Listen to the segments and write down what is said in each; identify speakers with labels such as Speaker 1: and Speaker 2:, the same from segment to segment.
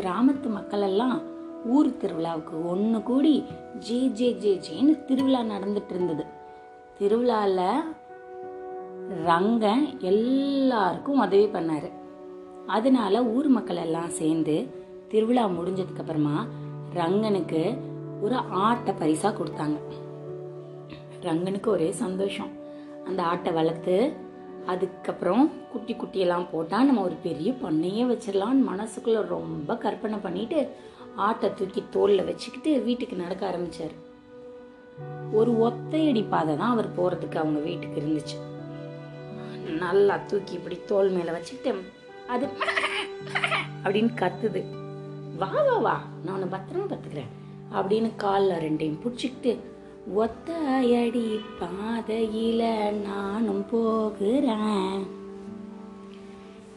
Speaker 1: கிராமத்து மக்கள் எல்லாம் ஊர் திருவிழாவுக்கு ஒன்று கூடி ஜே ஜே ஜே ஜேன்னு திருவிழா நடந்துட்டு இருந்தது. திருவிழாவில் ரங்கன் எல்லாருக்கும் உதவி பண்ணார். அதனால ஊர் மக்கள் எல்லாம் சேர்ந்து திருவிழா முடிஞ்சதுக்கு அப்புறமா ரங்கனுக்கு ஒரு ஆட்டை பரிசாக கொடுத்தாங்க. ரங்கனுக்கு ஒரே சந்தோஷம். அந்த ஆட்டை வளர்த்து அதுக்கப்புறம் குட்டி குட்டியெல்லாம் போட்டால் நம்ம ஒரு பெரிய பண்ணையே வச்சிடலான்னு மனசுக்குள்ளே ரொம்ப கற்பனை பண்ணிட்டு ஆட்டை தூக்கி தோலில் வச்சுக்கிட்டு வீட்டுக்கு நடக்க ஆரம்பிச்சார். ஒரு ஒத்தையடி பாதை தான் அவர் போகிறதுக்கு அவங்க வீட்டுக்கு இருந்துச்சு. நல்லா தூக்கி இப்படி தோல் மேலே வச்சுக்கிட்டு அது அப்படின்னு கத்துது. வா வா வா நான் உன்னை பத்திரமா பார்த்துக்கிறேன் அப்படின்னு காலில் ரெண்டையும் பிடிச்சிக்கிட்டு ஒத்தையடி பாதையில நானும் போகிறேன்.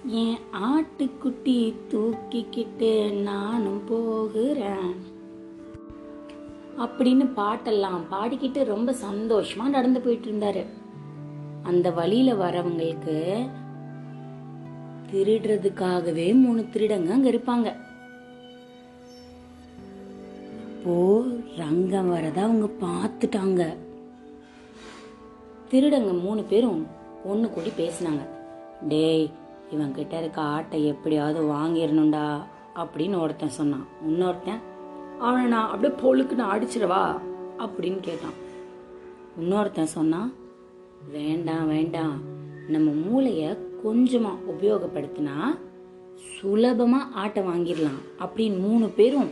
Speaker 1: என் ஆட்டுக்குட்டி தூக்கிக்கிட்டு நானும் போகிறேன். அப்படின்னு பாட்டெல்லாம் பாடிக்கிட்டு ரொம்ப சந்தோஷமா நடந்து போயிட்டு இருந்தாரு அந்த வழியில வரவங்களுக்கு திருடுறதுக்காகவே மூணு திருடங்க அங்க இருப்பாங்க. அப்போ ரங்கம் வரத அவங்க பார்த்துட்டாங்க. திருடங்க மூணு பேரும் ஒன்று கூடி பேசினாங்க. டேய் இவன் கிட்ட இருக்க ஆட்டை எப்படியாவது வாங்கிடணும்டா அப்படின்னு ஒருத்தன் சொன்னான். இன்னொருத்தன் அவனை நான் அப்படியே பொழுக்கு நான் அடிச்சிடவா அப்படின்னு கேட்டான். இன்னொருத்தன் சொன்னான் வேண்டாம் வேண்டாம். நம்ம மூளைய கொஞ்சமாக உபயோகப்படுத்தினா சுலபமாக ஆட்டை வாங்கிடலாம் அப்படின்னு மூணு பேரும்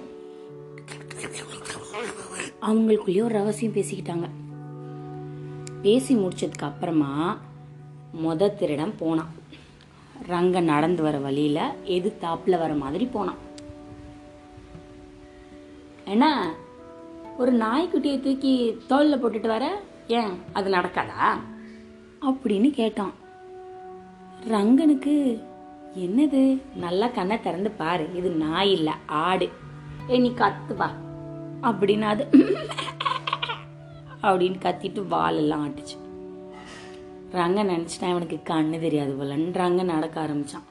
Speaker 1: அவங்களுக்குள்ளேயே ஒரு ரகசியம் பேசிக்கிட்டாங்க. பேசி முடிச்சதுக்கு அப்புறமா மொத திருடம் போனான். ரங்க நடந்து வர வழியில தாப்பில் வர மாதிரி போனான். என்ன ஒரு நாய்க்குட்டியை தூக்கி தோல்ல போட்டுட்டு வர ஏன் அது நடக்காதா? அப்படின்னு கேட்டான். ரங்கனுக்கு என்னது? நல்லா கண்ணை திறந்து பாரு இது நாய் இல்லை ஆடு. ஏ நீ கத்துப்பா அப்படின்னு அது அப்படின்னு கத்திட்டு வாலெல்லாம் ஆட்டுச்சு. ரங்க நினச்சிட்டேன் இவனுக்கு கண்ணு தெரியாது போலன்னு ரங்க நடக்க ஆரம்பித்தான்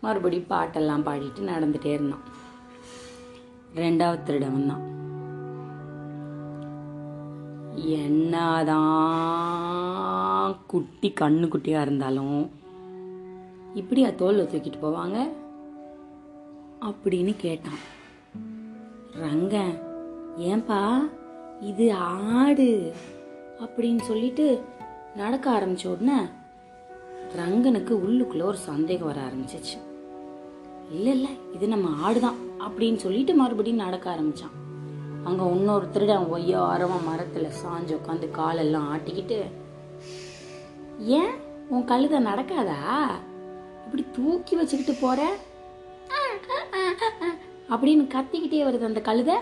Speaker 1: மறுபடியும் பாட்டெல்லாம் பாடிட்டு நடந்துட்டே இருந்தான். ரெண்டாவது திருடவன் தான். என்னதான் குட்டி கண்ணு குட்டியாக இருந்தாலும் இப்படியா தோலில் தூக்கிட்டு போவாங்க? அப்படின்னு கேட்டான். ரங்கன் ஏன்பா இது ஆடு அப்படின்னு சொல்லிட்டு நடக்க ஆரம்பிச்ச உடனே ரங்கனுக்கு உள்ளுக்குள்ள ஒரு சந்தேகம் வர ஆரம்பிச்சிச்சு. இல்ல இல்ல இது நம்ம ஆடுதான் அப்படின்னு சொல்லிட்டு மறுபடியும் நடக்க ஆரம்பிச்சான். அங்க இன்னொரு திருடன் ஒய்யாரமா மரத்துல சாஞ்சு உட்காந்து காலெல்லாம் ஆட்டிக்கிட்டு ஏன் உன் கழுத நடக்காதா? இப்படி தூக்கி வச்சுக்கிட்டு போற? அப்படின்னு கத்திக்கிட்டே வருது அந்த கழுதை.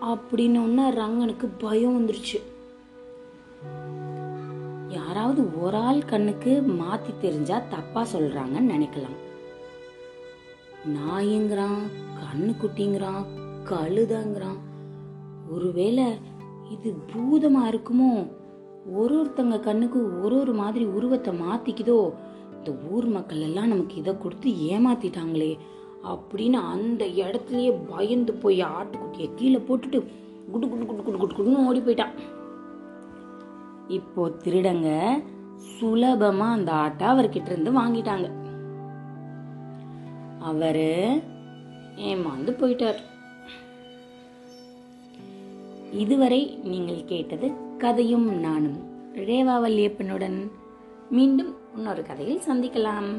Speaker 1: அப்படின்னு ரங்கனுக்கு பயம் வந்துருச்சு. யாராவது ஒரு ஆள் கண்ணுக்கு மாத்தி தெரிஞ்சா தப்பா சொல்றாங்கன்னு நினைக்கலாம். நாயங்கிறான் கண்ணு குட்டிங்கிறான் கழுதங்கிறான். ஒருவேளை இது பூதமா இருக்குமோ? ஒரு ஒருத்தங்க கண்ணுக்கு ஒரு ஒரு மாதிரி உருவத்தை மாத்திக்குதோ? இந்த ஊர் மக்கள் எல்லாம் நமக்கு இதை கொடுத்து ஏமாத்திட்டாங்களே. அப்படின்னு அந்த இடத்துலயே பயந்து போய் ஆட்டுக்குட்டியை கீழே போட்டுட்டு குடு குடு குடு குடு குடு குடுன்னு ஓடி போயிட்டான். இப்போ திருடங்க சுலபமா அந்த ஆட்டை அவர்கிட்ட இருந்து வாங்கிட்டாங்க. அவரு ஏமாந்து போயிட்டார். இதுவரை நீங்கள் கேட்டது கதையும் நானும் ரேவா வல்லியப்பனுடன் மீண்டும் இன்னொரு கதையில் சந்திக்கலாம்.